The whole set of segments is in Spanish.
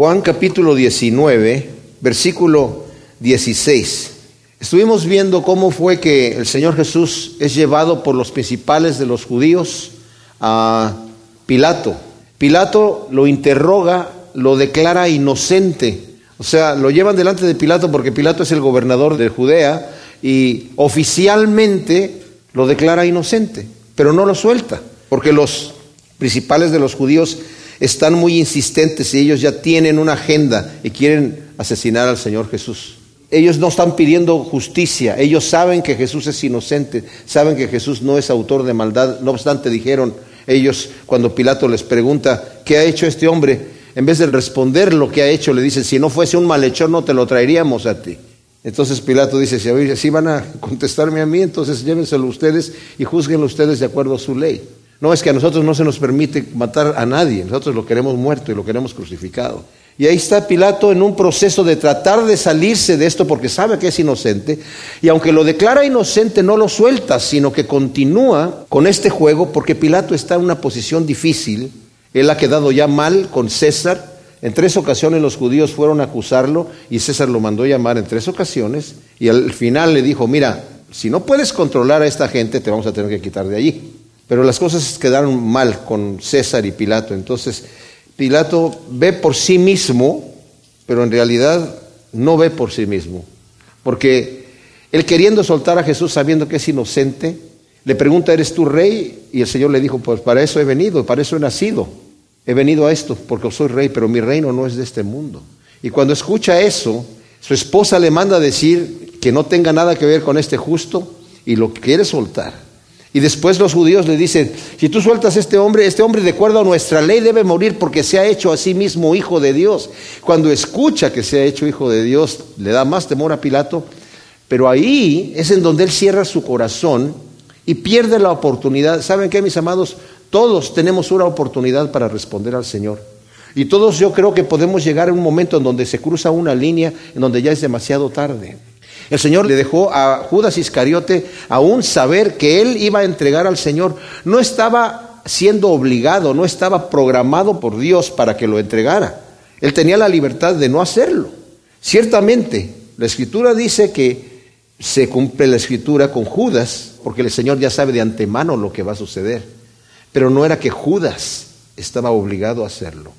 Juan capítulo 19, versículo 16. Estuvimos viendo cómo fue que el Señor Jesús es llevado por los principales de los judíos a Pilato. Pilato lo interroga, lo declara inocente. O sea, lo llevan delante de Pilato porque Pilato es el gobernador de Judea y oficialmente lo declara inocente, pero no lo suelta, porque los principales de los judíos están muy insistentes y ellos ya tienen una agenda y quieren asesinar al Señor Jesús. Ellos no están pidiendo justicia, ellos saben que Jesús es inocente, saben que Jesús no es autor de maldad, no obstante dijeron ellos cuando Pilato les pregunta, ¿qué ha hecho este hombre? En vez de responder lo que ha hecho, le dicen, si no fuese un malhechor no te lo traeríamos a ti. Entonces Pilato dice, si van a contestarme a mí, entonces llévenselo ustedes y juzguenlo ustedes de acuerdo a su ley. No es que a nosotros no se nos permite matar a nadie, nosotros lo queremos muerto y lo queremos crucificado. Y ahí está Pilato en un proceso de tratar de salirse de esto porque sabe que es inocente. Y aunque lo declara inocente, no lo suelta, sino que continúa con este juego porque Pilato está en una posición difícil. Él ha quedado ya mal con César. En tres ocasiones los judíos fueron a acusarlo y César lo mandó llamar en tres ocasiones. Y al final le dijo, mira, si no puedes controlar a esta gente, te vamos a tener que quitar de allí. Pero las cosas quedaron mal con César y Pilato. Entonces Pilato ve por sí mismo, pero en realidad no ve por sí mismo. Porque él queriendo soltar a Jesús sabiendo que es inocente, le pregunta, ¿eres tú rey? Y el Señor le dijo, pues para eso he venido, para eso he nacido. He venido a esto porque soy rey, pero mi reino no es de este mundo. Y cuando escucha eso, su esposa le manda decir que no tenga nada que ver con este justo y lo quiere soltar. Y después los judíos le dicen, si tú sueltas a este hombre, este hombre de acuerdo a nuestra ley debe morir porque se ha hecho a sí mismo hijo de Dios. Cuando escucha que se ha hecho hijo de Dios, le da más temor a Pilato, pero ahí es en donde él cierra su corazón y pierde la oportunidad. ¿Saben qué, mis amados? Todos tenemos una oportunidad para responder al Señor. Y todos yo creo que podemos llegar a un momento en donde se cruza una línea en donde ya es demasiado tarde. El Señor le dejó a Judas Iscariote aún saber que él iba a entregar al Señor. No estaba siendo obligado, no estaba programado por Dios para que lo entregara. Él tenía la libertad de no hacerlo. Ciertamente, la escritura dice que se cumple la escritura con Judas, porque el Señor ya sabe de antemano lo que va a suceder. Pero no era que Judas estaba obligado a hacerlo.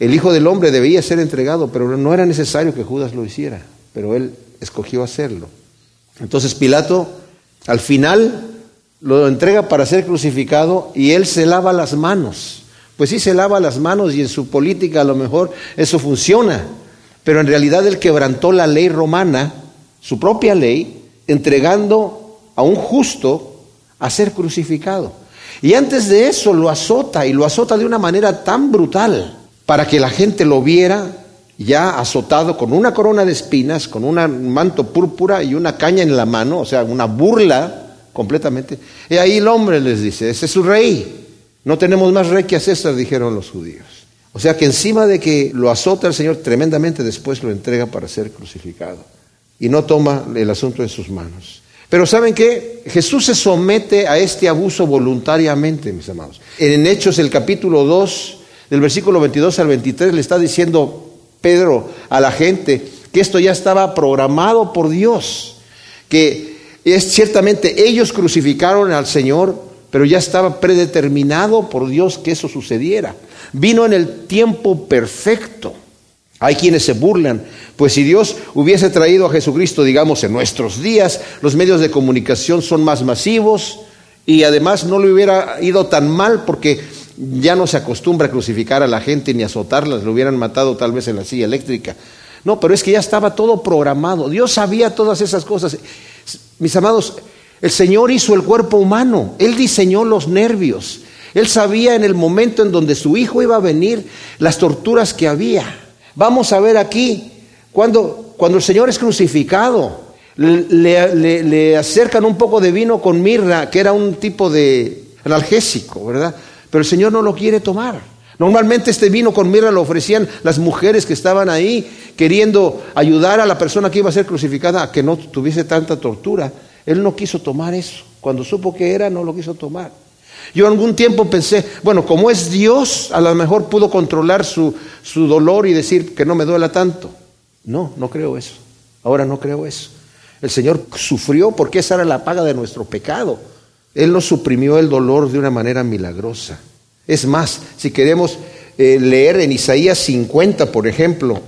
El Hijo del Hombre debía ser entregado, pero no era necesario que Judas lo hiciera, pero él escogió hacerlo. Entonces Pilato al final lo entrega para ser crucificado y él se lava las manos. Pues sí se lava las manos y en su política a lo mejor eso funciona, pero en realidad él quebrantó la ley romana, su propia ley, entregando a un justo a ser crucificado. Y antes de eso lo azota y lo azota de una manera tan brutal para que la gente lo viera ya azotado con una corona de espinas, con un manto púrpura y una caña en la mano, o sea, una burla completamente. Y ahí el hombre les dice, ese es su rey. No tenemos más rey que a César, dijeron los judíos. O sea que encima de que lo azota el Señor tremendamente, después lo entrega para ser crucificado. Y no toma el asunto en sus manos. Pero ¿saben qué? Jesús se somete a este abuso voluntariamente, mis amados. En Hechos, el capítulo 2, del versículo 22 al 23, le está diciendo Pedro a la gente que esto ya estaba programado por Dios, que es ciertamente ellos crucificaron al Señor, pero ya estaba predeterminado por Dios que eso sucediera. Vino en el tiempo perfecto. Hay quienes se burlan, pues si Dios hubiese traído a Jesucristo, digamos, en nuestros días, los medios de comunicación son más masivos y además no le hubiera ido tan mal porque ya no se acostumbra a crucificar a la gente ni a azotarlas, lo hubieran matado tal vez en la silla eléctrica. No, pero es que ya estaba todo programado. Dios sabía todas esas cosas. Mis amados, el Señor hizo el cuerpo humano, Él diseñó los nervios. Él sabía en el momento en donde su hijo iba a venir las torturas que había. Vamos a ver aquí, cuando, cuando el Señor es crucificado, le, le acercan un poco de vino con mirra, que era un tipo de analgésico, ¿verdad? Pero el Señor no lo quiere tomar. Normalmente este vino con mirra lo ofrecían las mujeres que estaban ahí queriendo ayudar a la persona que iba a ser crucificada a que no tuviese tanta tortura. Él no quiso tomar eso. Cuando supo que era, no lo quiso tomar. Yo algún tiempo pensé, bueno, como es Dios, a lo mejor pudo controlar su, su dolor y decir que no me duela tanto. No, no creo eso. Ahora no creo eso. El Señor sufrió porque esa era la paga de nuestro pecado. Él nos suprimió el dolor de una manera milagrosa. Es más, si queremos eh, leer en Isaías 50, por ejemplo,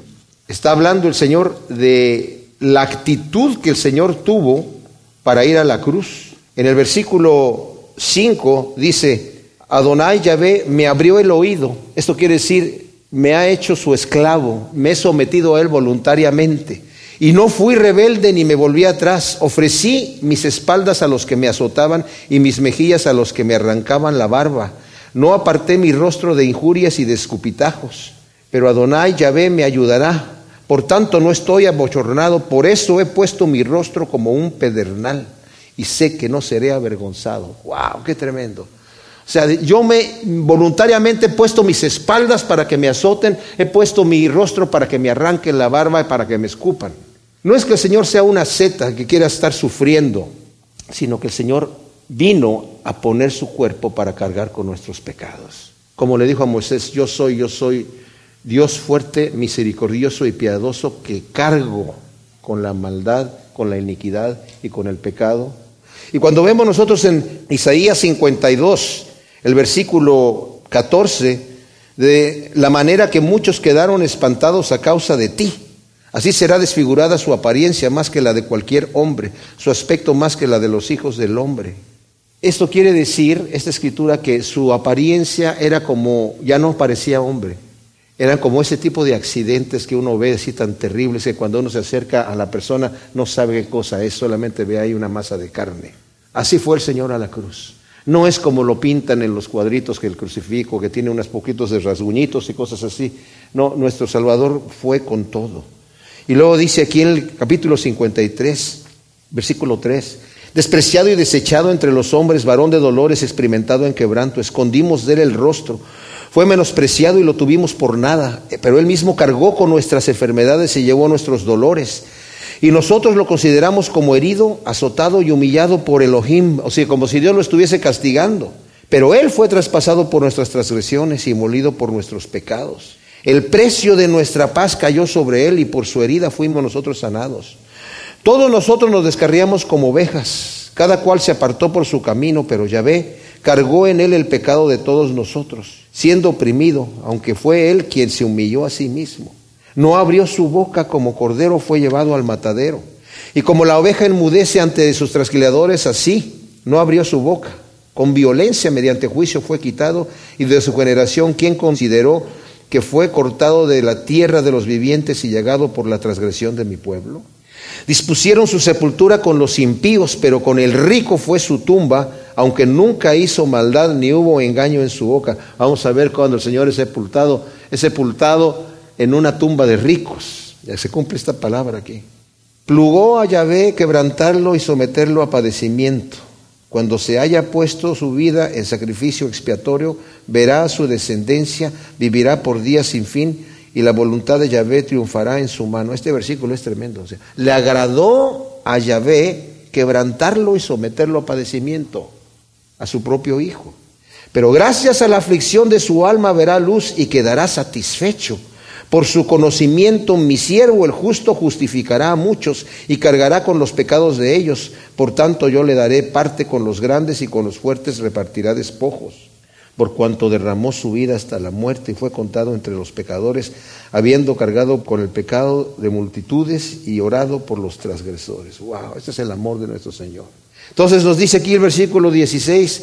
está hablando el Señor de la actitud que el Señor tuvo para ir a la cruz. En el versículo 5 dice, Adonai Yahvé me abrió el oído. Esto quiere decir, me ha hecho su esclavo, me he sometido a él voluntariamente. Y no fui rebelde ni me volví atrás. Ofrecí mis espaldas a los que me azotaban y mis mejillas a los que me arrancaban la barba. No aparté mi rostro de injurias y de escupitajos. Pero Adonai Yahvé me ayudará. Por tanto no estoy abochornado. Por eso he puesto mi rostro como un pedernal. Y sé que no seré avergonzado. ¡Wow! ¡Qué tremendo! O sea, yo me voluntariamente he puesto mis espaldas para que me azoten, he puesto mi rostro para que me arranquen la barba y para que me escupan. No es que el Señor sea una seta que quiera estar sufriendo, sino que el Señor vino a poner su cuerpo para cargar con nuestros pecados. Como le dijo a Moisés, yo soy, yo soy Dios fuerte, misericordioso y piadoso que cargo con la maldad, con la iniquidad y con el pecado. Y cuando vemos nosotros en Isaías 52, el versículo 14, de la manera que muchos quedaron espantados a causa de ti, Así será desfigurada su apariencia más que la de cualquier hombre, su aspecto más que la de los hijos del hombre. Esto quiere decir, esta escritura, que su apariencia era como, ya no parecía hombre, eran como ese tipo de accidentes que uno ve así tan terribles que cuando uno se acerca a la persona no sabe qué cosa es, solamente ve ahí una masa de carne. Así fue el Señor a la cruz. No es como lo pintan en los cuadritos que el crucifijo, que tiene unos poquitos de rasguñitos y cosas así. No, nuestro Salvador fue con todo. Y luego dice aquí en el capítulo 53, versículo 3, despreciado y desechado entre los hombres, varón de dolores, experimentado en quebranto, escondimos de él el rostro. Fue menospreciado y lo tuvimos por nada, pero él mismo cargó con nuestras enfermedades y llevó nuestros dolores. Y nosotros lo consideramos como herido, azotado y humillado por Elohim, o sea, como si Dios lo estuviese castigando. Pero él fue traspasado por nuestras transgresiones y molido por nuestros pecados. El precio de nuestra paz cayó sobre él y por su herida fuimos nosotros sanados. Todos nosotros nos descarriamos como ovejas, cada cual se apartó por su camino, pero Yahvé cargó en él el pecado de todos nosotros, siendo oprimido, aunque fue él quien se humilló a sí mismo. No abrió su boca como cordero fue llevado al matadero. Y como la oveja enmudece ante sus trasquiladores, así no abrió su boca. Con violencia mediante juicio fue quitado y de su generación, ¿quién consideró que fue cortado de la tierra de los vivientes y llegado por la transgresión de mi pueblo? Dispusieron su sepultura con los impíos, pero con el rico fue su tumba, aunque nunca hizo maldad ni hubo engaño en su boca. Vamos a ver cuando el Señor es sepultado, es sepultado en una tumba de ricos. Ya se cumple esta palabra aquí. Plugó a Yahvé quebrantarlo y someterlo a padecimiento. Cuando se haya puesto su vida en sacrificio expiatorio, verá su descendencia, vivirá por días sin fin y la voluntad de Yahvé triunfará en su mano. Este versículo es tremendo. le agradó a Yahvé quebrantarlo y someterlo a padecimiento, a su propio hijo. Pero gracias a la aflicción de su alma verá luz y quedará satisfecho. Por su conocimiento mi siervo el justo justificará a muchos y cargará con los pecados de ellos. Por tanto yo le daré parte con los grandes y con los fuertes repartirá despojos. Por cuanto derramó su vida hasta la muerte y fue contado entre los pecadores, habiendo cargado con el pecado de multitudes y orado por los transgresores. Wow, este es el amor de nuestro Señor. Entonces nos dice aquí el versículo 16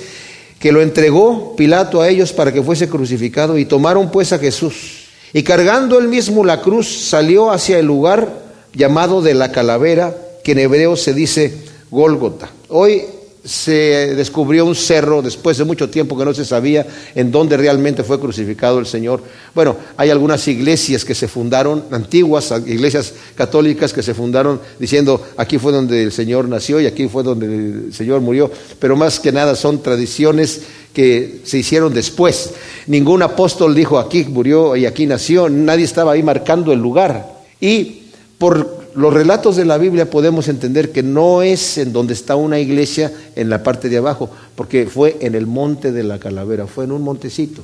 que lo entregó Pilato a ellos para que fuese crucificado y tomaron pues a Jesús y cargando él mismo la cruz, salió hacia el lugar llamado de la calavera, que en hebreo se dice Gólgota. Hoy se descubrió un cerro después de mucho tiempo que no se sabía en dónde realmente fue crucificado el Señor. Bueno, hay algunas iglesias que se fundaron, antiguas iglesias católicas que se fundaron diciendo aquí fue donde el Señor nació y aquí fue donde el Señor murió, pero más que nada son tradiciones que se hicieron después. Ningún apóstol dijo aquí murió y aquí nació, nadie estaba ahí marcando el lugar. Y por los relatos de la Biblia podemos entender que no es en donde está una iglesia en la parte de abajo, porque fue en el monte de la calavera, fue en un montecito.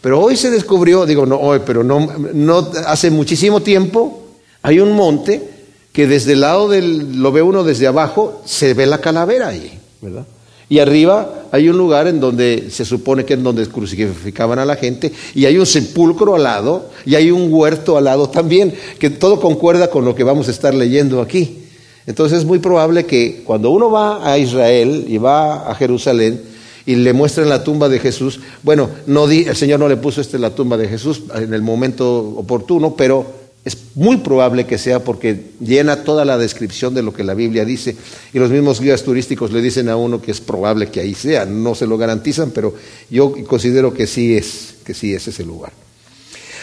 Pero hoy se descubrió, digo, no hoy, pero no, no hace muchísimo tiempo, hay un monte que desde el lado del, lo ve uno desde abajo, se ve la calavera ahí, ¿verdad? Y arriba hay un lugar en donde se supone que es donde crucificaban a la gente, y hay un sepulcro al lado, y hay un huerto al lado también, que todo concuerda con lo que vamos a estar leyendo aquí. Entonces es muy probable que cuando uno va a Israel y va a Jerusalén y le muestran la tumba de Jesús, bueno, no el Señor no le puso este la tumba de Jesús en el momento oportuno, pero es muy probable que sea porque llena toda la descripción de lo que la Biblia dice y los mismos guías turísticos le dicen a uno que es probable que ahí sea, no se lo garantizan, pero yo considero que sí es, que sí es ese lugar.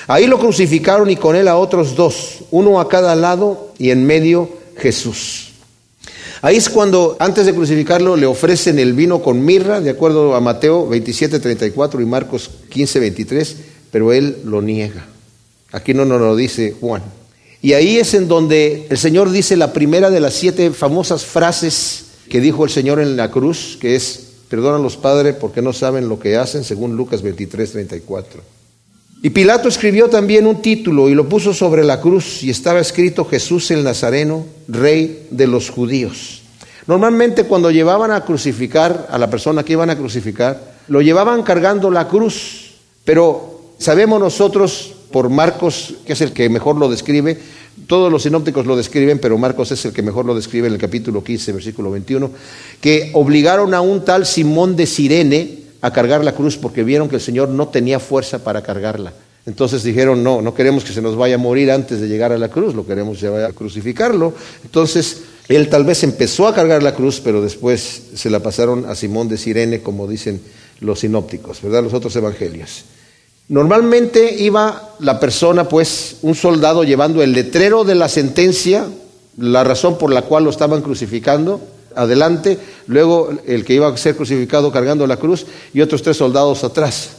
Ahí lo crucificaron y con él a otros dos, uno a cada lado y en medio Jesús. Ahí es cuando antes de crucificarlo le ofrecen el vino con mirra, de acuerdo a Mateo 27, 34 y Marcos 15, 23, pero él lo niega. Aquí no nos lo dice Juan. Y ahí es en donde el Señor dice la primera de las siete famosas frases que dijo el Señor en la cruz, que es, perdona a los padres porque no saben lo que hacen, según Lucas 23, 34. Y Pilato escribió también un título y lo puso sobre la cruz y estaba escrito Jesús el Nazareno, rey de los judíos. Normalmente cuando llevaban a crucificar a la persona que iban a crucificar, lo llevaban cargando la cruz, pero sabemos nosotros por Marcos, que es el que mejor lo describe. Todos los sinópticos lo describen, pero Marcos es el que mejor lo describe en el capítulo 15, versículo 21, que obligaron a un tal Simón de Sirene a cargar la cruz porque vieron que el Señor no tenía fuerza para cargarla. Entonces dijeron, no, no queremos que se nos vaya a morir antes de llegar a la cruz, lo queremos llevar a crucificarlo. Entonces él tal vez empezó a cargar la cruz, pero después se la pasaron a Simón de Sirene, como dicen los sinópticos, ¿verdad? Los otros evangelios. Normalmente iba la persona, pues, un soldado llevando el letrero de la sentencia, la razón por la cual lo estaban crucificando, adelante, luego el que iba a ser crucificado cargando la cruz y otros tres soldados atrás.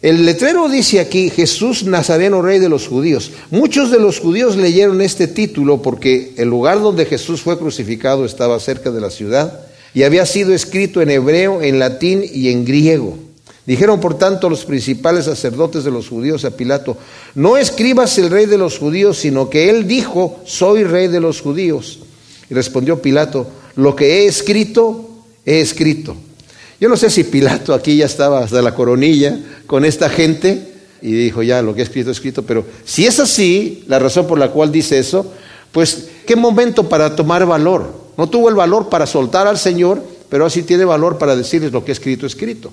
El letrero dice aquí Jesús Nazareno, rey de los judíos. Muchos de los judíos leyeron este título porque el lugar donde Jesús fue crucificado estaba cerca de la ciudad y había sido escrito en hebreo, en latín y en griego. Dijeron por tanto los principales sacerdotes de los judíos a Pilato, no escribas el rey de los judíos, sino que él dijo, soy rey de los judíos. Y respondió Pilato, lo que he escrito, he escrito. Yo no sé si Pilato aquí ya estaba hasta la coronilla con esta gente y dijo, ya, lo que he escrito, he escrito, pero si es así, la razón por la cual dice eso, pues qué momento para tomar valor. No tuvo el valor para soltar al Señor, pero así tiene valor para decirles lo que he escrito, escrito.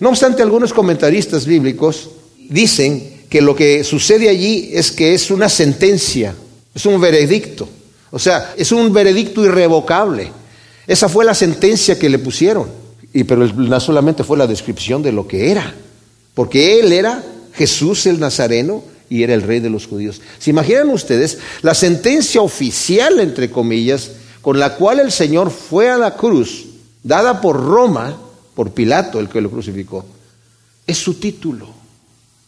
No obstante, algunos comentaristas bíblicos dicen que lo que sucede allí es que es una sentencia, es un veredicto. O sea, es un veredicto irrevocable. Esa fue la sentencia que le pusieron. Y, pero no solamente fue la descripción de lo que era, porque él era Jesús el Nazareno y era el rey de los judíos. ¿Se imaginan ustedes la sentencia oficial, entre comillas, con la cual el Señor fue a la cruz, dada por Roma, por Pilato, el que lo crucificó. Es su título.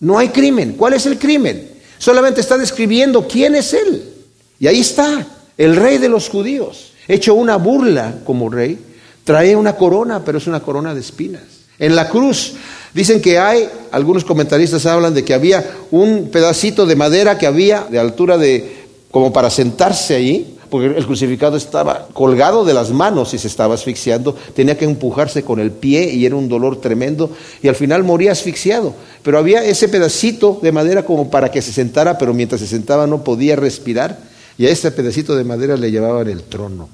No hay crimen. ¿Cuál es el crimen? Solamente está describiendo quién es él. Y ahí está, el rey de los judíos. Hecho una burla como rey. Trae una corona, pero es una corona de espinas. En la cruz dicen que hay, algunos comentaristas hablan de que había un pedacito de madera que había de altura de como para sentarse ahí porque el crucificado estaba colgado de las manos y se estaba asfixiando, tenía que empujarse con el pie y era un dolor tremendo y al final moría asfixiado. Pero había ese pedacito de madera como para que se sentara, pero mientras se sentaba no podía respirar y a ese pedacito de madera le llevaban el trono.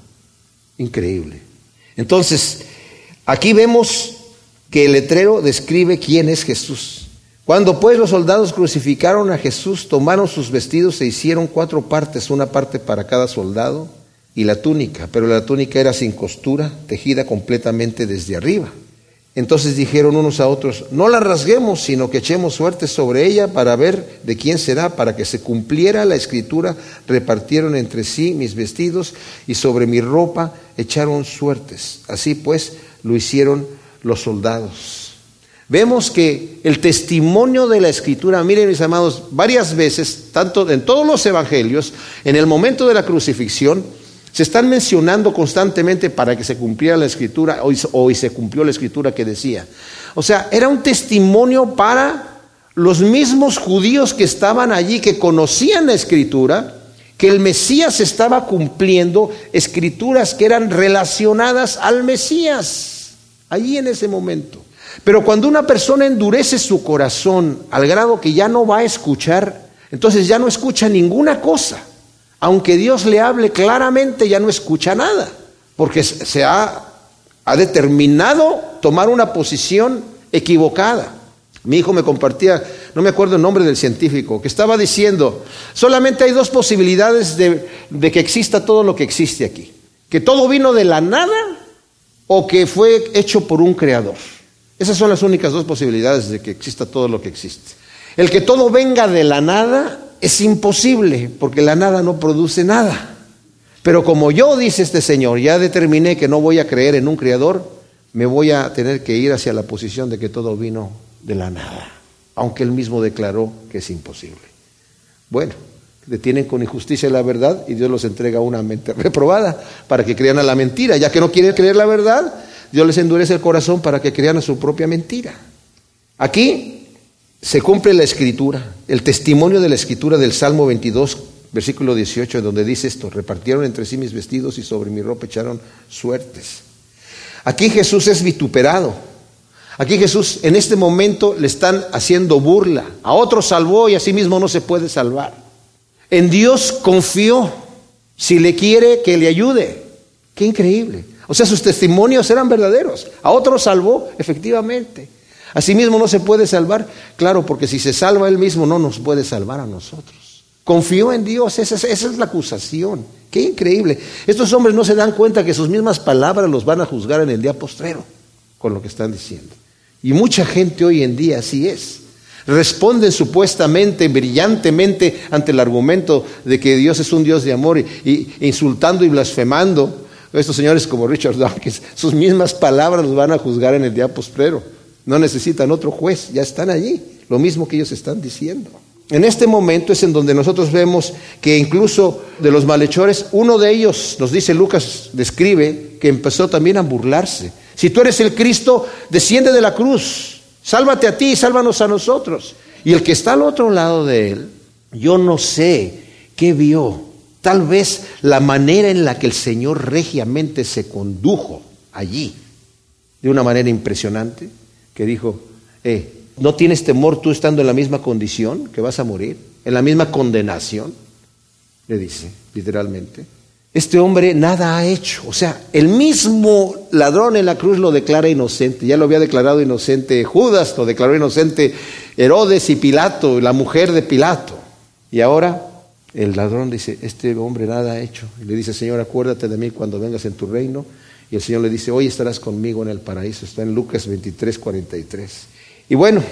Increíble. Entonces, aquí vemos que el letrero describe quién es Jesús. Cuando pues los soldados crucificaron a Jesús, tomaron sus vestidos e hicieron cuatro partes, una parte para cada soldado, y la túnica, pero la túnica era sin costura, tejida completamente desde arriba. Entonces dijeron unos a otros, no la rasguemos, sino que echemos suerte sobre ella para ver de quién será, para que se cumpliera la escritura, repartieron entre sí mis vestidos y sobre mi ropa echaron suertes. Así pues lo hicieron los soldados. Vemos que el testimonio de la escritura, miren mis amados, varias veces, tanto en todos los evangelios, en el momento de la crucifixión, se están mencionando constantemente para que se cumpliera la escritura, hoy, hoy se cumplió la escritura que decía. O sea, era un testimonio para los mismos judíos que estaban allí, que conocían la escritura, que el Mesías estaba cumpliendo escrituras que eran relacionadas al Mesías, allí en ese momento. Pero cuando una persona endurece su corazón al grado que ya no va a escuchar, entonces ya no escucha ninguna cosa. Aunque Dios le hable claramente, ya no escucha nada, porque se ha, ha determinado tomar una posición equivocada. Mi hijo me compartía, no me acuerdo el nombre del científico, que estaba diciendo, solamente hay dos posibilidades de, de, que exista todo lo que existe aquí. Que todo vino de la nada o que fue hecho por un creador. Esas son las únicas dos posibilidades de que exista todo lo que existe. El que todo venga de la nada es imposible, porque la nada no produce nada. Pero como yo, dice este Señor, ya determiné que no voy a creer en un creador, me voy a tener que ir hacia la posición de que todo vino de la nada, aunque él mismo declaró que es imposible. Bueno, detienen con injusticia la verdad y Dios los entrega una mente reprobada para que crean a la mentira. Ya que no quieren creer la verdad, Dios les endurece el corazón para que crean a su propia mentira. Aquí se cumple la escritura, el testimonio de la escritura del Salmo 22, versículo 18, donde dice esto, repartieron entre sí mis vestidos y sobre mi ropa echaron suertes. Aquí Jesús es vituperado. Aquí Jesús en este momento le están haciendo burla. A otro salvó y a sí mismo no se puede salvar. En Dios confió. Si le quiere, que le ayude. Qué increíble. O sea, sus testimonios eran verdaderos. A otro salvó, efectivamente. A sí mismo no se puede salvar. Claro, porque si se salva él mismo, no nos puede salvar a nosotros. Confió en Dios, esa es, esa es la acusación. Qué increíble. Estos hombres no se dan cuenta que sus mismas palabras los van a juzgar en el día postrero con lo que están diciendo. Y mucha gente hoy en día así es. Responden supuestamente, brillantemente ante el argumento de que Dios es un Dios de amor y, insultando y blasfemando. Estos señores como Richard Dawkins, sus mismas palabras los van a juzgar en el día postrero. No necesitan otro juez, ya están allí. Lo mismo que ellos están diciendo. En este momento es en donde nosotros vemos que incluso de los malhechores, uno de ellos, nos dice Lucas, describe que empezó también a burlarse. Si tú eres el Cristo, desciende de la cruz, sálvate a ti y sálvanos a nosotros. Y el que está al otro lado de él, yo no sé qué vio. Tal vez la manera en la que el Señor regiamente se condujo allí, de una manera impresionante, que dijo, eh, ¿No tienes temor tú estando en la misma condición que vas a morir? ¿En la misma condenación? Le dice, literalmente. Este hombre nada ha hecho. O sea, el mismo ladrón en la cruz lo declara inocente. Ya lo había declarado inocente Judas, lo declaró inocente Herodes y Pilato, la mujer de Pilato. Y ahora el ladrón dice, este hombre nada ha hecho. Y le dice, Señor, acuérdate de mí cuando vengas en tu reino. Y el Señor le dice, hoy estarás conmigo en el paraíso. Está en Lucas 23, 43. Y bueno,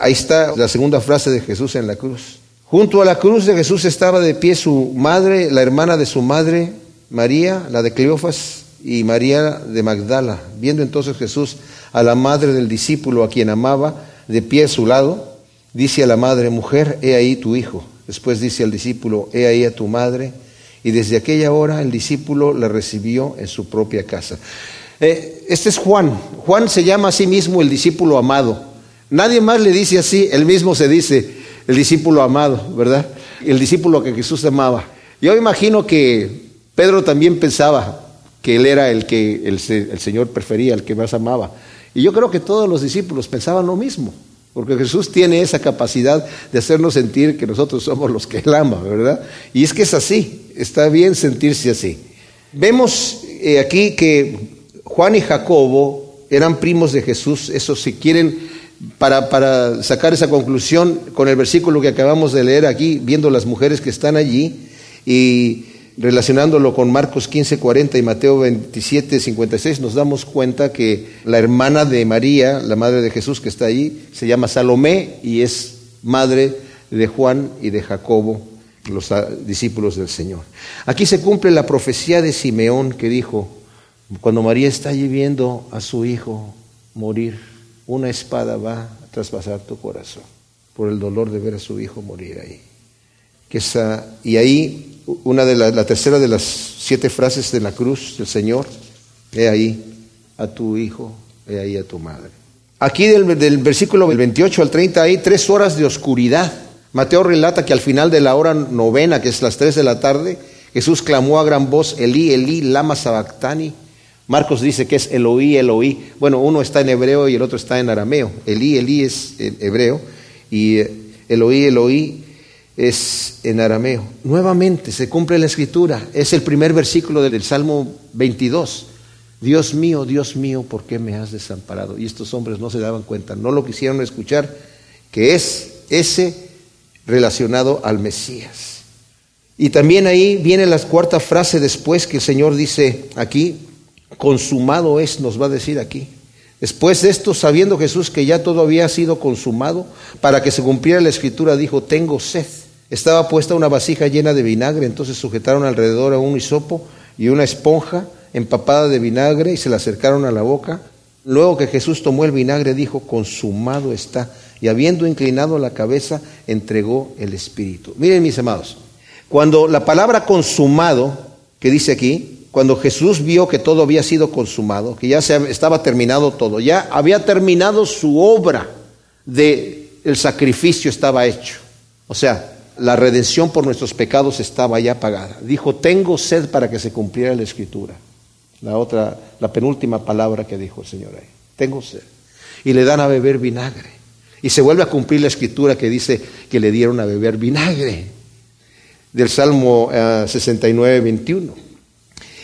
ahí está la segunda frase de Jesús en la cruz. Junto a la cruz de Jesús estaba de pie su madre, la hermana de su madre, María, la de Cleofas, y María de Magdala. Viendo entonces Jesús a la madre del discípulo a quien amaba, de pie a su lado, dice a la madre, mujer, he ahí tu hijo. Después dice al discípulo, he ahí a tu madre. Y desde aquella hora el discípulo la recibió en su propia casa. Eh, este es Juan. Juan se llama a sí mismo el discípulo amado. Nadie más le dice así, él mismo se dice, el discípulo amado, ¿verdad? El discípulo que Jesús amaba. Yo imagino que Pedro también pensaba que él era el que el, Señor prefería, el que más amaba. Y yo creo que todos los discípulos pensaban lo mismo, porque Jesús tiene esa capacidad de hacernos sentir que nosotros somos los que él ama, ¿verdad? Y es que es así, está bien sentirse así. Vemos eh, aquí que Juan y Jacobo eran primos de Jesús, eso si quieren para, para, sacar esa conclusión con el versículo que acabamos de leer aquí, viendo las mujeres que están allí y relacionándolo con Marcos 15, 40 y Mateo 27, 56, nos damos cuenta que la hermana de María, la madre de Jesús que está allí, se llama Salomé y es madre de Juan y de Jacobo, los discípulos del Señor. Aquí se cumple la profecía de Simeón que dijo, cuando María está allí viendo a su hijo morir, una espada va a traspasar tu corazón por el dolor de ver a su hijo morir ahí. Esa, y ahí, una de la, la tercera de las siete frases de la cruz del Señor, he ahí a tu hijo, he ahí a tu madre. Aquí del, del versículo 28 al 30 hay tres horas de oscuridad. Mateo relata que al final de la hora novena, que es las tres de la tarde, Jesús clamó a gran voz, Elí, Elí, lama sabactani. Marcos dice que es Eloí, Eloí. Bueno, uno está en hebreo y el otro está en arameo. Elí, Elí es en hebreo y eh, Eloí, Eloí es en arameo. Nuevamente se cumple la escritura. Es el primer versículo del Salmo 22. Dios mío, Dios mío, ¿por qué me has desamparado? Y estos hombres no se daban cuenta, no lo quisieron escuchar, que es ese relacionado al Mesías. Y también ahí viene la cuarta frase después que el Señor dice aquí, consumado es, nos va a decir aquí. Después de esto, sabiendo Jesús que ya todo había sido consumado, para que se cumpliera la escritura, dijo, tengo sed. Estaba puesta una vasija llena de vinagre, entonces sujetaron alrededor a un hisopo y una esponja empapada de vinagre y se la acercaron a la boca. Luego que Jesús tomó el vinagre, dijo, consumado está. Y habiendo inclinado la cabeza, entregó el Espíritu. Miren mis amados, cuando la palabra consumado, que dice aquí, cuando Jesús vio que todo había sido consumado, que ya estaba terminado todo, ya había terminado su obra de el sacrificio estaba hecho. O sea, la redención por nuestros pecados estaba ya pagada. Dijo, tengo sed para que se cumpliera la escritura. La otra, la penúltima palabra que dijo el Señor ahí. Tengo sed. Y le dan a beber vinagre. Y se vuelve a cumplir la escritura que dice que le dieron a beber vinagre. Del Salmo 69, eh, 21.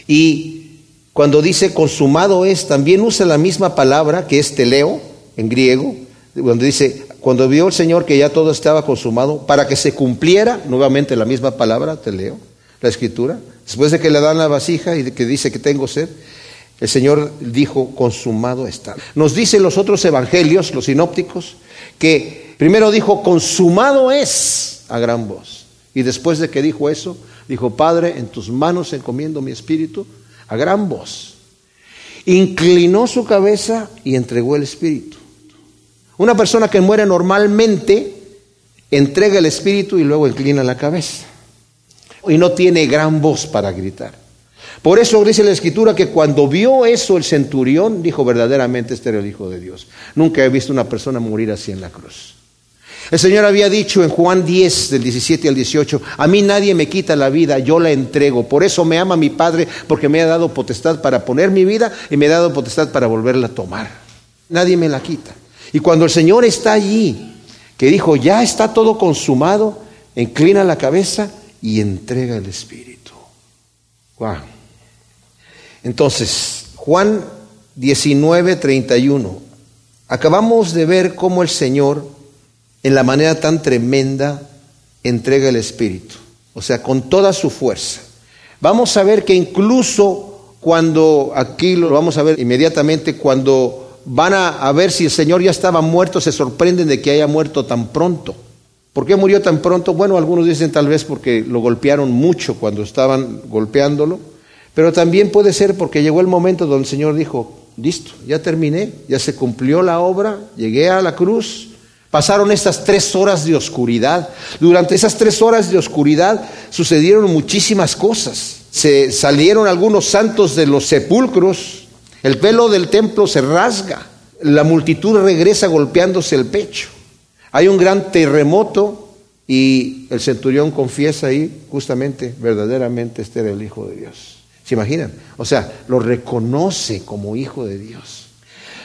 Y cuando dice consumado es, también usa la misma palabra que es teleo en griego. Cuando dice, cuando vio el Señor que ya todo estaba consumado, para que se cumpliera, nuevamente la misma palabra, teleo, la escritura, Después de que le dan la vasija y que dice que tengo sed, el Señor dijo, consumado está. Nos dicen los otros evangelios, los sinópticos, que primero dijo, consumado es a gran voz. Y después de que dijo eso, dijo, Padre, en tus manos encomiendo mi espíritu a gran voz. Inclinó su cabeza y entregó el espíritu. Una persona que muere normalmente entrega el espíritu y luego inclina la cabeza y no tiene gran voz para gritar. Por eso dice la escritura que cuando vio eso el centurión dijo verdaderamente este era el Hijo de Dios. Nunca he visto una persona morir así en la cruz. El Señor había dicho en Juan 10, del 17 al 18, a mí nadie me quita la vida, yo la entrego. Por eso me ama mi Padre, porque me ha dado potestad para poner mi vida y me ha dado potestad para volverla a tomar. Nadie me la quita. Y cuando el Señor está allí, que dijo, ya está todo consumado, inclina la cabeza y entrega el Espíritu. Wow. Entonces, Juan 19, 31. Acabamos de ver cómo el Señor, en la manera tan tremenda, entrega el Espíritu. O sea, con toda su fuerza. Vamos a ver que incluso cuando, aquí lo vamos a ver inmediatamente, cuando van a, a ver si el Señor ya estaba muerto, se sorprenden de que haya muerto tan pronto. ¿Por qué murió tan pronto? Bueno, algunos dicen tal vez porque lo golpearon mucho cuando estaban golpeándolo, pero también puede ser porque llegó el momento donde el Señor dijo, listo, ya terminé, ya se cumplió la obra, llegué a la cruz, pasaron estas tres horas de oscuridad. Durante esas tres horas de oscuridad sucedieron muchísimas cosas. Se salieron algunos santos de los sepulcros, el velo del templo se rasga, la multitud regresa golpeándose el pecho. Hay un gran terremoto y el centurión confiesa ahí justamente, verdaderamente, este era el Hijo de Dios. ¿Se imaginan? O sea, lo reconoce como Hijo de Dios.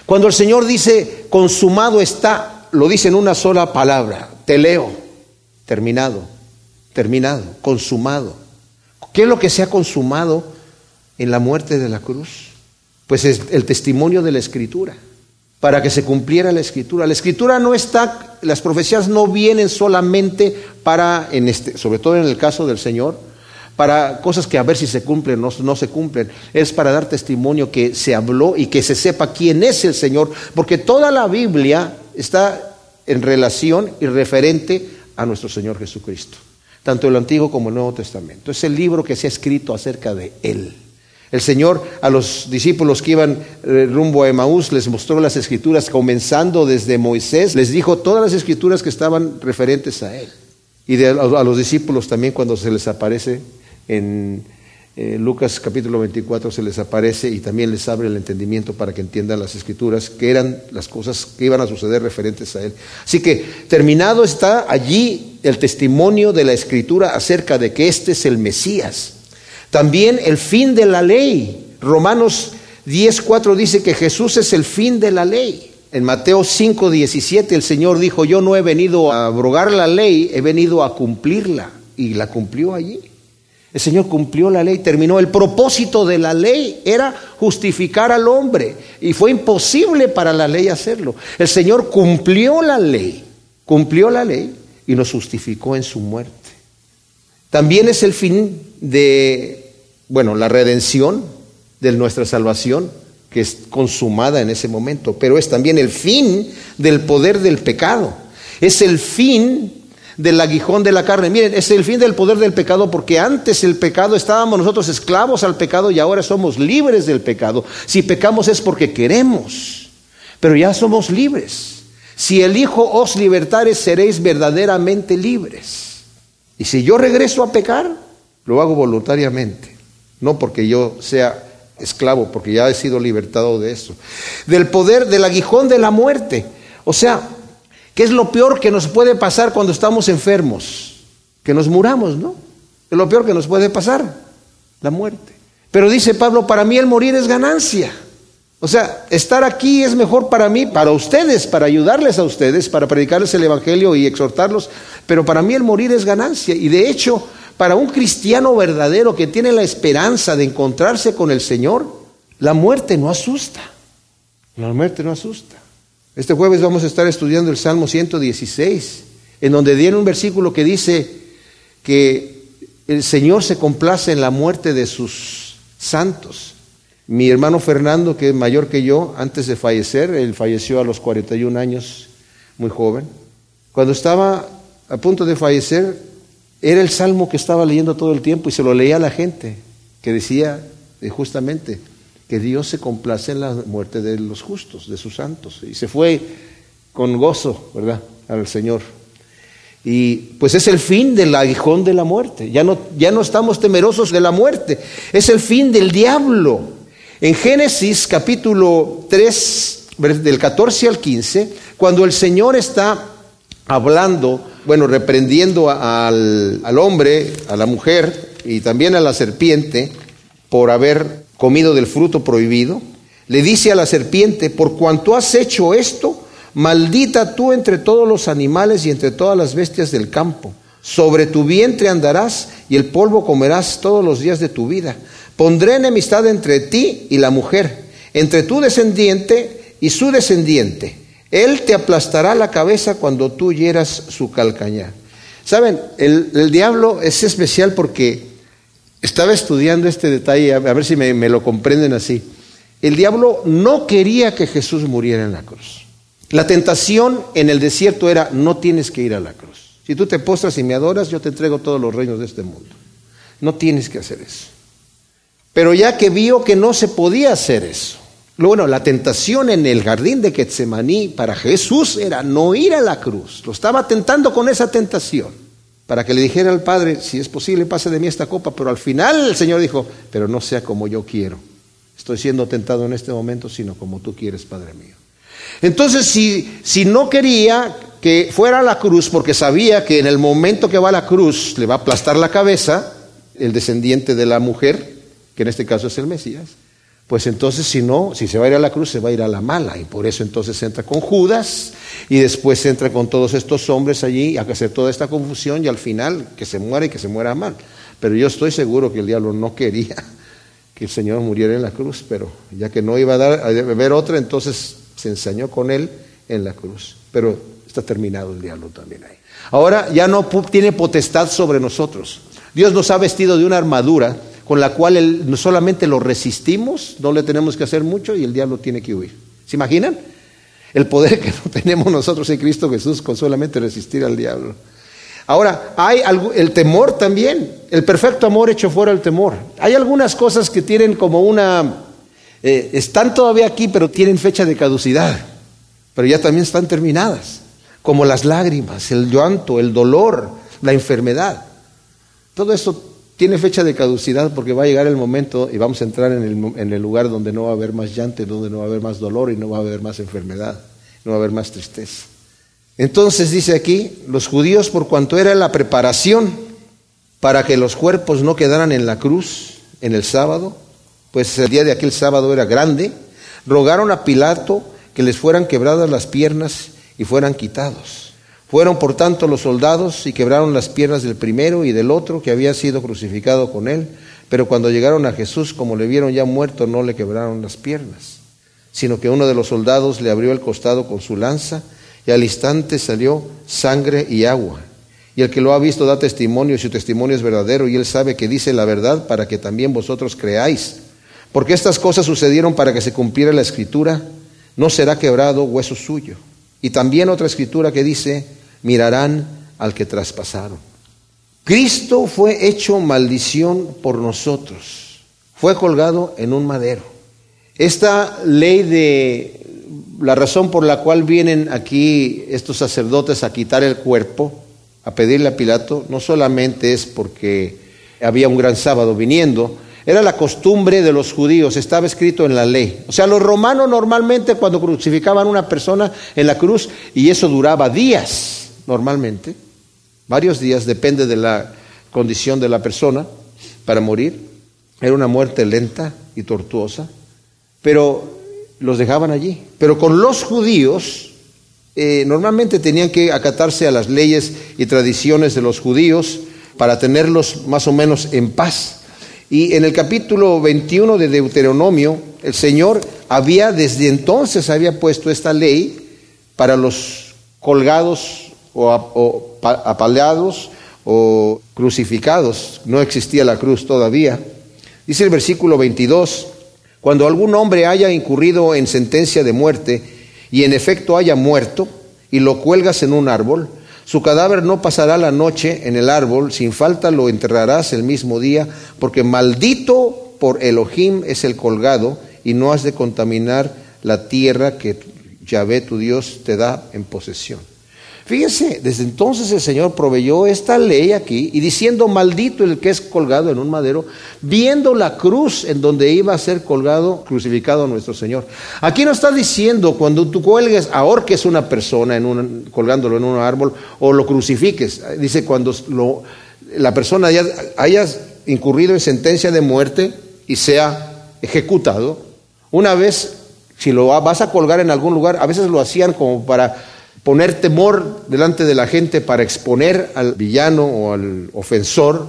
Cuando el Señor dice, consumado está, lo dice en una sola palabra, teleo, terminado, terminado, consumado. ¿Qué es lo que se ha consumado en la muerte de la cruz? Pues es el testimonio de la Escritura para que se cumpliera la escritura. La escritura no está, las profecías no vienen solamente para, en este, sobre todo en el caso del Señor, para cosas que a ver si se cumplen o no, no, se cumplen. Es para dar testimonio que se habló y que se sepa quién es el Señor, porque toda la Biblia está en relación y referente a nuestro Señor Jesucristo, tanto el Antiguo como el Nuevo Testamento. Es el libro que se ha escrito acerca de Él. El Señor a los discípulos que iban eh, rumbo a Emaús les mostró las escrituras, comenzando desde Moisés, les dijo todas las escrituras que estaban referentes a Él. Y a los discípulos también cuando se les aparece en eh, Lucas capítulo 24 se les aparece y también les abre el entendimiento para que entiendan las escrituras, que eran las cosas que iban a suceder referentes a Él. Así que terminado está allí el testimonio de la escritura acerca de que este es el Mesías. También el fin de la ley. Romanos 10.4 dice que Jesús es el fin de la ley. En Mateo 5.17 el Señor dijo, yo no he venido a abrogar la ley, he venido a cumplirla. Y la cumplió allí. El Señor cumplió la ley, terminó. El propósito de la ley era justificar al hombre y fue imposible para la ley hacerlo. El Señor cumplió la ley, cumplió la ley y nos justificó en su muerte. También es el fin de, bueno, la redención de nuestra salvación, que es consumada en ese momento, pero es también el fin del poder del pecado. Es el fin del aguijón de la carne. Miren, es el fin del poder del pecado porque antes el pecado estábamos nosotros esclavos al pecado y ahora somos libres del pecado. Si pecamos es porque queremos, pero ya somos libres. Si el Hijo os libertare, seréis verdaderamente libres. Y si yo regreso a pecar, lo hago voluntariamente, no porque yo sea esclavo, porque ya he sido libertado de eso. Del poder, del aguijón de la muerte. O sea, ¿qué es lo peor que nos puede pasar cuando estamos enfermos? Que nos muramos, ¿no? Es lo peor que nos puede pasar, la muerte. Pero dice Pablo, para mí el morir es ganancia. O sea, estar aquí es mejor para mí, para ustedes, para ayudarles a ustedes, para predicarles el Evangelio y exhortarlos, pero para mí el morir es ganancia. Y de hecho, para un cristiano verdadero que tiene la esperanza de encontrarse con el Señor, la muerte no asusta. La muerte no asusta. Este jueves vamos a estar estudiando el Salmo 116, en donde viene un versículo que dice que el Señor se complace en la muerte de sus santos. Mi hermano Fernando, que es mayor que yo, antes de fallecer, él falleció a los 41 años, muy joven. Cuando estaba a punto de fallecer, era el salmo que estaba leyendo todo el tiempo y se lo leía a la gente, que decía eh, justamente que Dios se complace en la muerte de los justos, de sus santos. Y se fue con gozo, ¿verdad?, al Señor. Y pues es el fin del aguijón de la muerte. Ya no, ya no estamos temerosos de la muerte. Es el fin del diablo. En Génesis capítulo 3, del 14 al 15, cuando el Señor está hablando, bueno, reprendiendo al, al hombre, a la mujer y también a la serpiente por haber comido del fruto prohibido, le dice a la serpiente, por cuanto has hecho esto, maldita tú entre todos los animales y entre todas las bestias del campo. Sobre tu vientre andarás y el polvo comerás todos los días de tu vida. Pondré enemistad entre ti y la mujer, entre tu descendiente y su descendiente. Él te aplastará la cabeza cuando tú hieras su calcañar. Saben, el, diablo es especial porque estaba estudiando este detalle, a ver si me, me lo comprenden así. El diablo no quería que Jesús muriera en la cruz. La tentación en el desierto era, no tienes que ir a la cruz. Si tú te postras y me adoras, yo te entrego todos los reinos de este mundo. No tienes que hacer eso. Pero ya que vio que no se podía hacer eso, bueno, la tentación en el jardín de Getsemaní para Jesús era no ir a la cruz. Lo estaba tentando con esa tentación para que le dijera al Padre, si es posible, pase de mí esta copa. Pero al final el Señor dijo, pero no sea como yo quiero. Estoy siendo tentado en este momento, sino como tú quieres, Padre mío. Entonces, si, si no quería que fuera a la cruz, porque sabía que en el momento que va a la cruz le va a aplastar la cabeza, el descendiente de la mujer, que en este caso es el Mesías, pues entonces si no, si se va a ir a la cruz, se va a ir a la mala. Y por eso entonces entra con Judas y después entra con todos estos hombres allí a hacer toda esta confusión y al final que se muera y que se muera mal. Pero yo estoy seguro que el diablo no quería que el Señor muriera en la cruz, pero ya que no iba a, dar, a ver otra, entonces se ensañó con él en la cruz. Pero está terminado el diablo también ahí. Ahora ya no tiene potestad sobre nosotros. Dios nos ha vestido de una armadura con la cual no solamente lo resistimos, no le tenemos que hacer mucho y el diablo tiene que huir. ¿Se imaginan? El poder que no tenemos nosotros en Cristo Jesús con solamente resistir al diablo. Ahora, hay algo, el temor también. el perfecto amor hecho fuera el temor. Hay algunas cosas que tienen como una... Eh, están todavía aquí, pero tienen fecha de caducidad, pero ya también están terminadas, como las lágrimas, el llanto, el dolor, la enfermedad. Todo eso tiene fecha de caducidad porque va a llegar el momento y vamos a entrar en el, lugar donde no va a haber más llanto, donde no va a haber más dolor y no va a haber más enfermedad, no va a haber más tristeza. Entonces dice aquí, los judíos por cuanto era la preparación para que los cuerpos no quedaran en la cruz en el sábado, pues el día de aquel sábado era grande, rogaron a Pilato que les fueran quebradas las piernas y fueran quitados. Fueron por tanto los soldados y quebraron las piernas del primero y del otro que había sido crucificado con él, pero cuando llegaron a Jesús, como le vieron ya muerto, no le quebraron las piernas, sino que uno de los soldados le abrió el costado con su lanza y al instante salió sangre y agua. Y el que lo ha visto da testimonio y su testimonio es verdadero y él sabe que dice la verdad para que también vosotros creáis. Porque estas cosas sucedieron para que se cumpliera la escritura, no será quebrado hueso suyo. Y también otra escritura que dice, mirarán al que traspasaron. Cristo fue hecho maldición por nosotros. Fue colgado en un madero. Esta ley de la razón por la cual vienen aquí estos sacerdotes a quitar el cuerpo, a pedirle a Pilato, no solamente es porque había un gran sábado viniendo, era la costumbre de los judíos, estaba escrito en la ley. O sea, los romanos normalmente cuando crucificaban una persona en la cruz, y eso duraba días, normalmente, varios días, depende de la condición de la persona para morir. Era una muerte lenta y tortuosa, pero los dejaban allí. Pero con los judíos, eh, normalmente tenían que acatarse a las leyes y tradiciones de los judíos para tenerlos más o menos en paz. Y en el capítulo 21 de Deuteronomio, el Señor había desde entonces había puesto esta ley para los colgados o, apaleados o crucificados. No existía la cruz todavía. Dice el versículo 22, cuando algún hombre haya incurrido en sentencia de muerte y en efecto haya muerto y lo cuelgas en un árbol, su cadáver no pasará la noche en el árbol, sin falta lo enterrarás el mismo día, porque maldito por Elohim es el colgado y no has de contaminar la tierra que Yahvé tu Dios te da en posesión. Fíjense, desde entonces el Señor proveyó esta ley aquí y diciendo maldito el que es colgado en un madero, viendo la cruz en donde iba a ser colgado, crucificado nuestro Señor. Aquí no está diciendo cuando tú cuelgues, ahorques una persona en un, colgándolo en un árbol o lo crucifiques. Dice cuando la persona haya, haya incurrido en sentencia de muerte y sea ejecutado. Una vez, si lo vas a colgar en algún lugar, a veces lo hacían como para poner temor delante de la gente para exponer al villano o al ofensor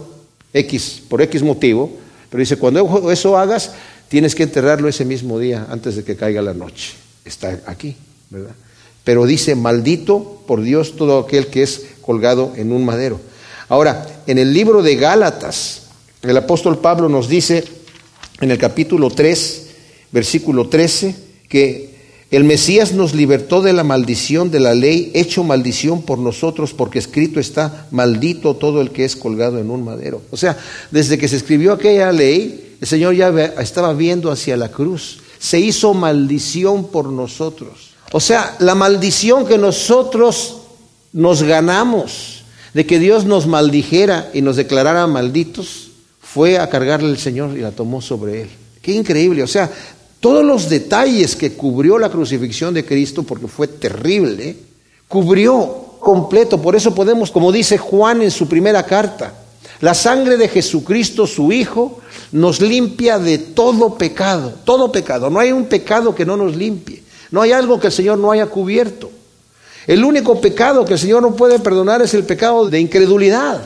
X por X motivo, pero dice, cuando eso hagas, tienes que enterrarlo ese mismo día antes de que caiga la noche. Está aquí, ¿verdad? Pero dice, maldito por Dios todo aquel que es colgado en un madero. Ahora, en el libro de Gálatas, el apóstol Pablo nos dice en el capítulo 3, versículo 13, que el Mesías nos libertó de la maldición de la ley, hecho maldición por nosotros, porque escrito está, maldito todo el que es colgado en un madero. O sea, desde que se escribió aquella ley, el Señor ya estaba viendo hacia la cruz. Se hizo maldición por nosotros. O sea, la maldición que nosotros nos ganamos de que Dios nos maldijera y nos declarara malditos, fue a cargarle el Señor y la tomó sobre él. Qué increíble. O sea, todos los detalles que cubrió la crucifixión de Cristo, porque fue terrible, cubrió completo. Por eso podemos, como dice Juan en su primera carta, la sangre de Jesucristo, su Hijo, nos limpia de todo pecado, todo pecado. No hay un pecado que no nos limpie. No hay algo que el Señor no haya cubierto. El único pecado que el Señor no puede perdonar es el pecado de incredulidad,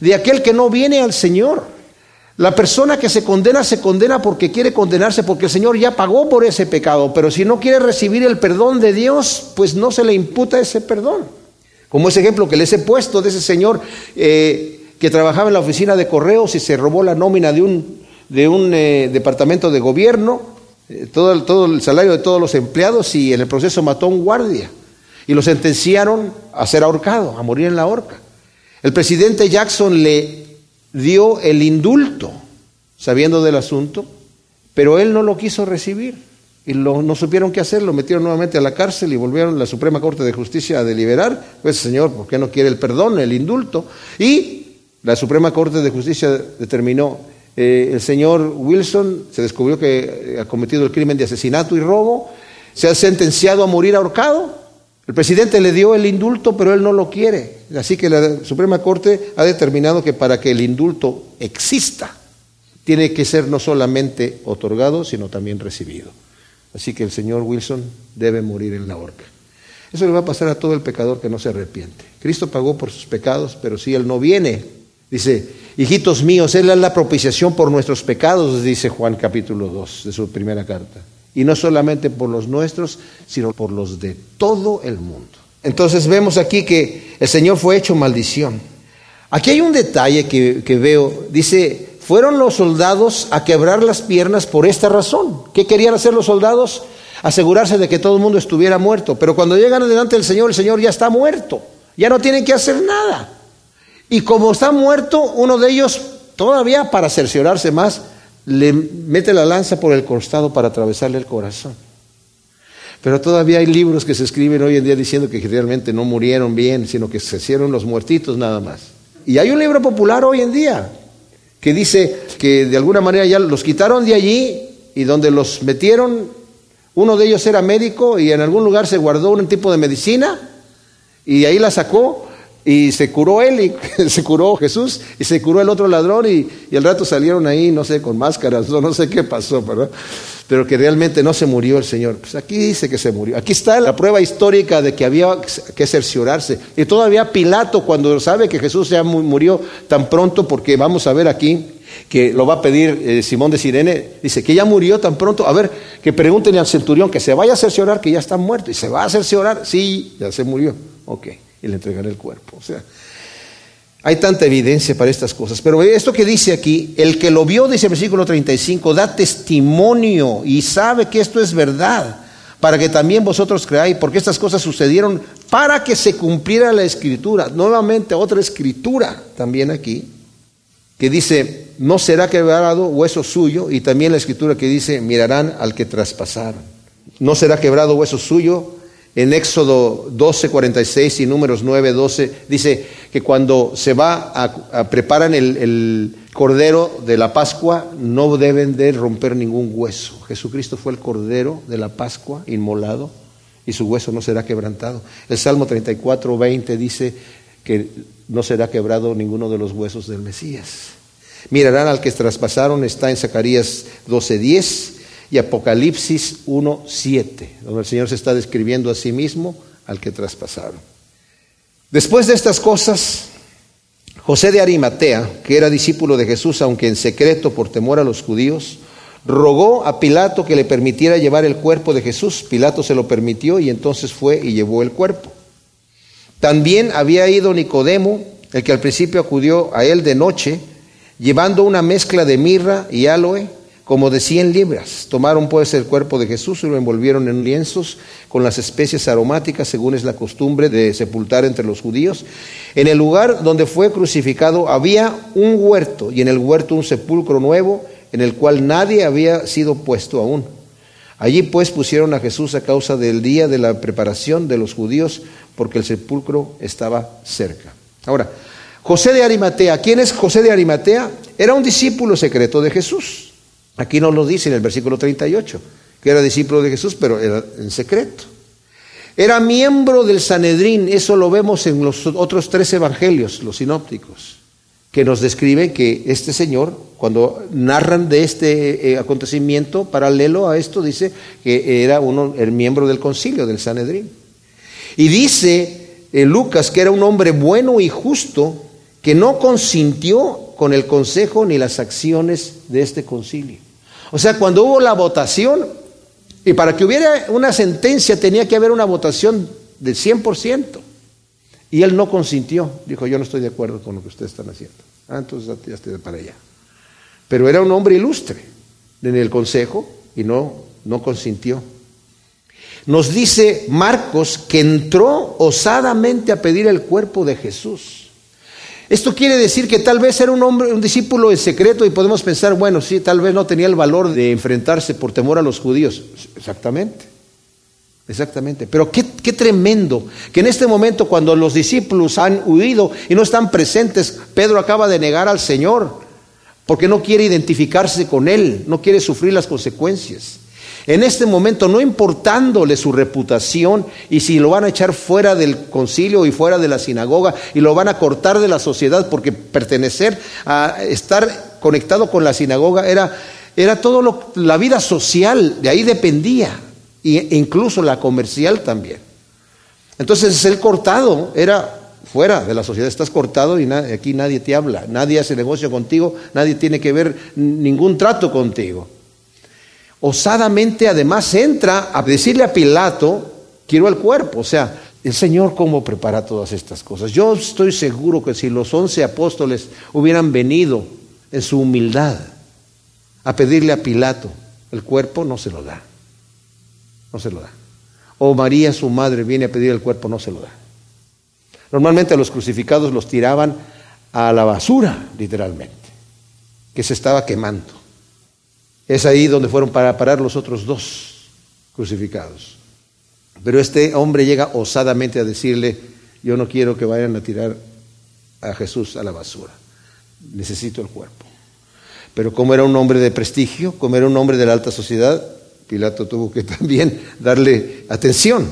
de aquel que no viene al Señor. La persona que se condena se condena porque quiere condenarse, porque el Señor ya pagó por ese pecado, pero si no quiere recibir el perdón de Dios, pues no se le imputa ese perdón. Como ese ejemplo que les he puesto de ese señor eh, que trabajaba en la oficina de correos y se robó la nómina de un, de un eh, departamento de gobierno, eh, todo, el, todo el salario de todos los empleados y en el proceso mató a un guardia y lo sentenciaron a ser ahorcado, a morir en la horca. El presidente Jackson le dio el indulto, sabiendo del asunto, pero él no lo quiso recibir. Y no supieron qué hacer, lo metieron nuevamente a la cárcel y volvieron a la Suprema Corte de Justicia a deliberar. Pues, Señor, ¿por qué no quiere el perdón, el indulto? Y la Suprema Corte de Justicia determinó, eh, el señor Wilson se descubrió que ha cometido el crimen de asesinato y robo, se ha sentenciado a morir ahorcado. El presidente le dio el indulto, pero él no lo quiere. Así que la Suprema Corte ha determinado que para que el indulto exista, tiene que ser no solamente otorgado, sino también recibido. Así que el señor Wilson debe morir en la horca. Eso le va a pasar a todo el pecador que no se arrepiente. Cristo pagó por sus pecados, pero si Él no viene, dice, hijitos míos, Él es la propiciación por nuestros pecados, dice Juan capítulo 2 de su primera carta. Y no solamente por los nuestros, sino por los de todo el mundo. Entonces vemos aquí que el Señor fue hecho maldición. Aquí hay un detalle que, que veo, dice, fueron los soldados a quebrar las piernas por esta razón. ¿Qué querían hacer los soldados? Asegurarse de que todo el mundo estuviera muerto. Pero cuando llegan delante del Señor, el Señor ya está muerto. Ya no tienen que hacer nada. Y como está muerto, uno de ellos, todavía para cerciorarse más, le mete la lanza por el costado para atravesarle el corazón. Pero todavía hay libros que se escriben hoy en día diciendo que realmente no murieron bien, sino que se hicieron los muertitos nada más. Y hay un libro popular hoy en día que dice que de alguna manera ya los quitaron de allí y donde los metieron, uno de ellos era médico y en algún lugar se guardó un tipo de medicina y ahí la sacó y se curó él y se curó Jesús y se curó el otro ladrón y, y el rato salieron ahí, no sé, con máscaras, no, no sé qué pasó, ¿verdad? Pero que realmente no se murió el Señor. Pues aquí dice que se murió. Aquí está la prueba histórica de que había que cerciorarse. Y todavía Pilato, cuando sabe que Jesús ya murió tan pronto, porque vamos a ver aquí que lo va a pedir eh, Simón de Sirene, dice que ya murió tan pronto. A ver, que pregunten al centurión que se vaya a cerciorar que ya está muerto. Y se va a cerciorar, sí, ya se murió. Ok, y le entregaré el cuerpo. O sea, hay tanta evidencia para estas cosas. Pero esto que dice aquí, el que lo vio, dice el versículo 35, da testimonio y sabe que esto es verdad, para que también vosotros creáis, porque estas cosas sucedieron para que se cumpliera la escritura. Nuevamente otra escritura también aquí, que dice, no será quebrado hueso suyo, y también la escritura que dice, mirarán al que traspasaron. No será quebrado hueso suyo, en Éxodo 12, 46 y números 9, 12, dice que cuando se va a, preparar el, el, cordero de la Pascua, no deben de romper ningún hueso. Jesucristo fue el cordero de la Pascua inmolado y su hueso no será quebrantado. El Salmo 34, 20 dice que no será quebrado ninguno de los huesos del Mesías. Mirarán al que traspasaron, está en Zacarías 12, 10 y Apocalipsis 1.7, donde el Señor se está describiendo a sí mismo al que traspasaron. Después de estas cosas, José de Arimatea, que era discípulo de Jesús, aunque en secreto por temor a los judíos, rogó a Pilato que le permitiera llevar el cuerpo de Jesús. Pilato se lo permitió y entonces fue y llevó el cuerpo. También había ido Nicodemo, el que al principio acudió a él de noche, llevando una mezcla de mirra y aloe como de cien libras. Tomaron pues el cuerpo de Jesús y lo envolvieron en lienzos con las especies aromáticas, según es la costumbre de sepultar entre los judíos. En el lugar donde fue crucificado había un huerto y en el huerto un sepulcro nuevo en el cual nadie había sido puesto aún. Allí pues pusieron a Jesús a causa del día de la preparación de los judíos, porque el sepulcro estaba cerca. Ahora, José de Arimatea, ¿quién es José de Arimatea? Era un discípulo secreto de Jesús. Aquí nos lo dice en el versículo 38, que era discípulo de Jesús, pero era en secreto. Era miembro del Sanedrín, eso lo vemos en los otros tres evangelios, los sinópticos, que nos describen que este señor, cuando narran de este eh, acontecimiento paralelo a esto, dice que era uno, el miembro del concilio, del Sanedrín. Y dice eh, Lucas que era un hombre bueno y justo, que no consintió con el consejo ni las acciones de este concilio. O sea, cuando hubo la votación, y para que hubiera una sentencia tenía que haber una votación del 100%. Y él no consintió, dijo, yo no estoy de acuerdo con lo que ustedes están haciendo. Ah, entonces ya estoy para allá. Pero era un hombre ilustre en el consejo y no, no consintió. Nos dice Marcos que entró osadamente a pedir el cuerpo de Jesús. Esto quiere decir que tal vez era un hombre, un discípulo en secreto y podemos pensar, bueno, sí, tal vez no tenía el valor de enfrentarse por temor a los judíos. Exactamente. Exactamente. Pero qué, qué, tremendo que en este momento cuando los discípulos han huido y no están presentes, Pedro acaba de negar al Señor porque no quiere identificarse con Él, no quiere sufrir las consecuencias. En este momento, no importándole su reputación y si lo van a echar fuera del concilio y fuera de la sinagoga y lo van a cortar de la sociedad porque pertenecer a estar conectado con la sinagoga era, era todo la vida social, de ahí dependía, e incluso la comercial también. Entonces el cortado era fuera de la sociedad, estás cortado y aquí nadie te habla, nadie hace negocio contigo, nadie tiene que ver ningún trato contigo osadamente además entra a decirle a Pilato, quiero el cuerpo. O sea, el Señor cómo prepara todas estas cosas. Yo estoy seguro que si los once apóstoles hubieran venido en su humildad a pedirle a Pilato el cuerpo, no se lo da. No se lo da. O María, su madre, viene a pedir el cuerpo, no se lo da. Normalmente a los crucificados los tiraban a la basura, literalmente, que se estaba quemando. Es ahí donde fueron para parar los otros dos crucificados. Pero este hombre llega osadamente a decirle, yo no quiero que vayan a tirar a Jesús a la basura, necesito el cuerpo. Pero como era un hombre de prestigio, como era un hombre de la alta sociedad, Pilato tuvo que también darle atención.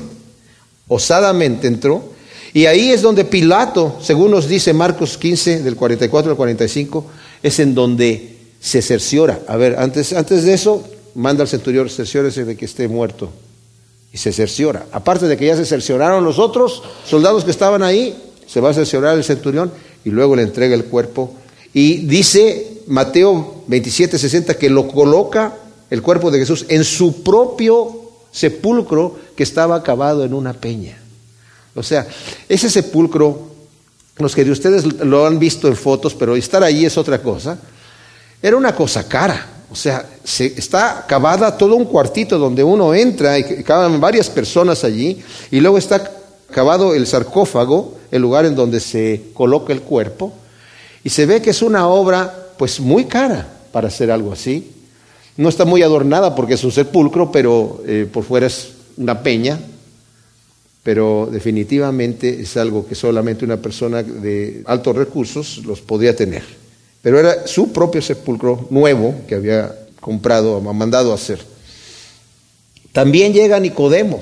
Osadamente entró. Y ahí es donde Pilato, según nos dice Marcos 15, del 44 al 45, es en donde se cerciora. A ver, antes, antes de eso, manda al centurión, cerciórese de que esté muerto. Y se cerciora. Aparte de que ya se cercioraron los otros soldados que estaban ahí, se va a cerciorar el centurión y luego le entrega el cuerpo. Y dice Mateo 27, 60 que lo coloca el cuerpo de Jesús en su propio sepulcro que estaba acabado en una peña. O sea, ese sepulcro, los que de ustedes lo han visto en fotos, pero estar ahí es otra cosa era una cosa cara. O sea, se, está cavada todo un cuartito donde uno entra y caben varias personas allí. Y luego está cavado el sarcófago, el lugar en donde se coloca el cuerpo. Y se ve que es una obra pues muy cara para hacer algo así. No está muy adornada porque es un sepulcro, pero eh, por fuera es una peña. Pero definitivamente es algo que solamente una persona de altos recursos los podía tener. Pero era su propio sepulcro nuevo que había comprado, mandado a hacer. También llega Nicodemo.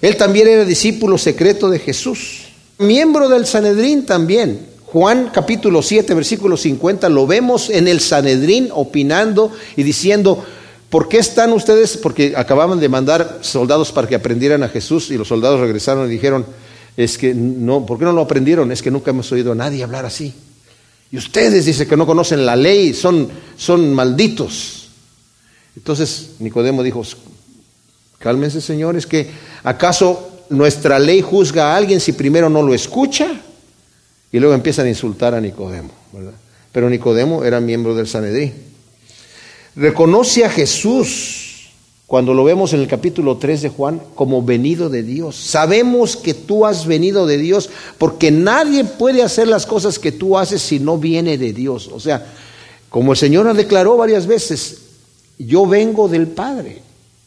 Él también era discípulo secreto de Jesús. Miembro del Sanedrín también. Juan capítulo 7, versículo 50, lo vemos en el Sanedrín opinando y diciendo, ¿por qué están ustedes? Porque acababan de mandar soldados para que aprendieran a Jesús y los soldados regresaron y dijeron, es que no, ¿por qué no lo aprendieron? Es que nunca hemos oído a nadie hablar así. Y ustedes dicen que no conocen la ley, son, son malditos. Entonces Nicodemo dijo, cálmense señores, que acaso nuestra ley juzga a alguien si primero no lo escucha? Y luego empiezan a insultar a Nicodemo, ¿verdad? Pero Nicodemo era miembro del Sanedrín. Reconoce a Jesús cuando lo vemos en el capítulo 3 de Juan, como venido de Dios. Sabemos que tú has venido de Dios porque nadie puede hacer las cosas que tú haces si no viene de Dios. O sea, como el Señor declaró varias veces, yo vengo del Padre,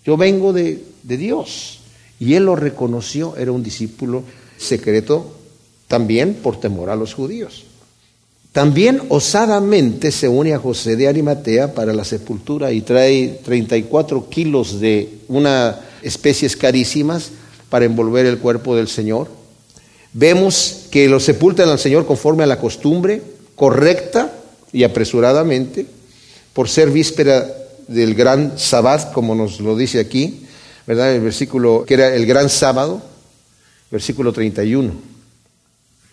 yo vengo de, de Dios. Y él lo reconoció, era un discípulo secreto también por temor a los judíos. También osadamente se une a José de Arimatea para la sepultura y trae 34 kilos de una especies carísimas para envolver el cuerpo del Señor. Vemos que lo sepultan al Señor conforme a la costumbre, correcta y apresuradamente, por ser víspera del gran sabbat, como nos lo dice aquí, ¿verdad? El versículo que era el gran sábado, versículo 31.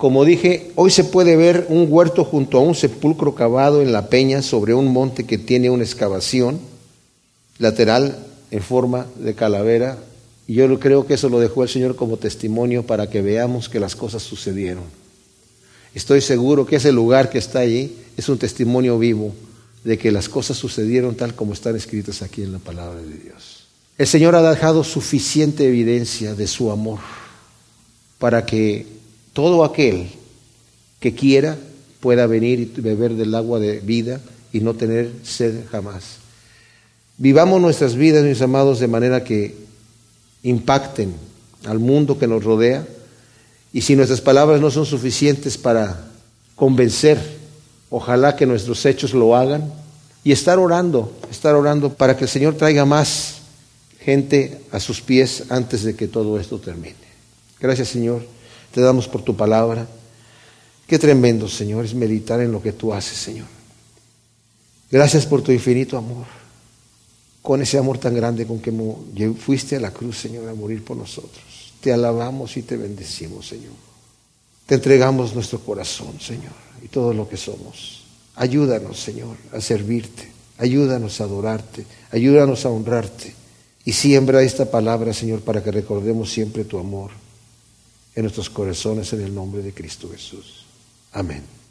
Como dije, hoy se puede ver un huerto junto a un sepulcro cavado en la peña sobre un monte que tiene una excavación lateral en forma de calavera. Y yo creo que eso lo dejó el Señor como testimonio para que veamos que las cosas sucedieron. Estoy seguro que ese lugar que está allí es un testimonio vivo de que las cosas sucedieron tal como están escritas aquí en la palabra de Dios. El Señor ha dejado suficiente evidencia de su amor para que todo aquel que quiera pueda venir y beber del agua de vida y no tener sed jamás. Vivamos nuestras vidas, mis amados, de manera que impacten al mundo que nos rodea. Y si nuestras palabras no son suficientes para convencer, ojalá que nuestros hechos lo hagan. Y estar orando, estar orando para que el Señor traiga más gente a sus pies antes de que todo esto termine. Gracias, Señor. Te damos por tu palabra. Qué tremendo, Señor, es meditar en lo que tú haces, Señor. Gracias por tu infinito amor. Con ese amor tan grande con que fuiste a la cruz, Señor, a morir por nosotros. Te alabamos y te bendecimos, Señor. Te entregamos nuestro corazón, Señor, y todo lo que somos. Ayúdanos, Señor, a servirte. Ayúdanos a adorarte. Ayúdanos a honrarte. Y siembra esta palabra, Señor, para que recordemos siempre tu amor en nuestros corazones en el nombre de Cristo Jesús. Amén.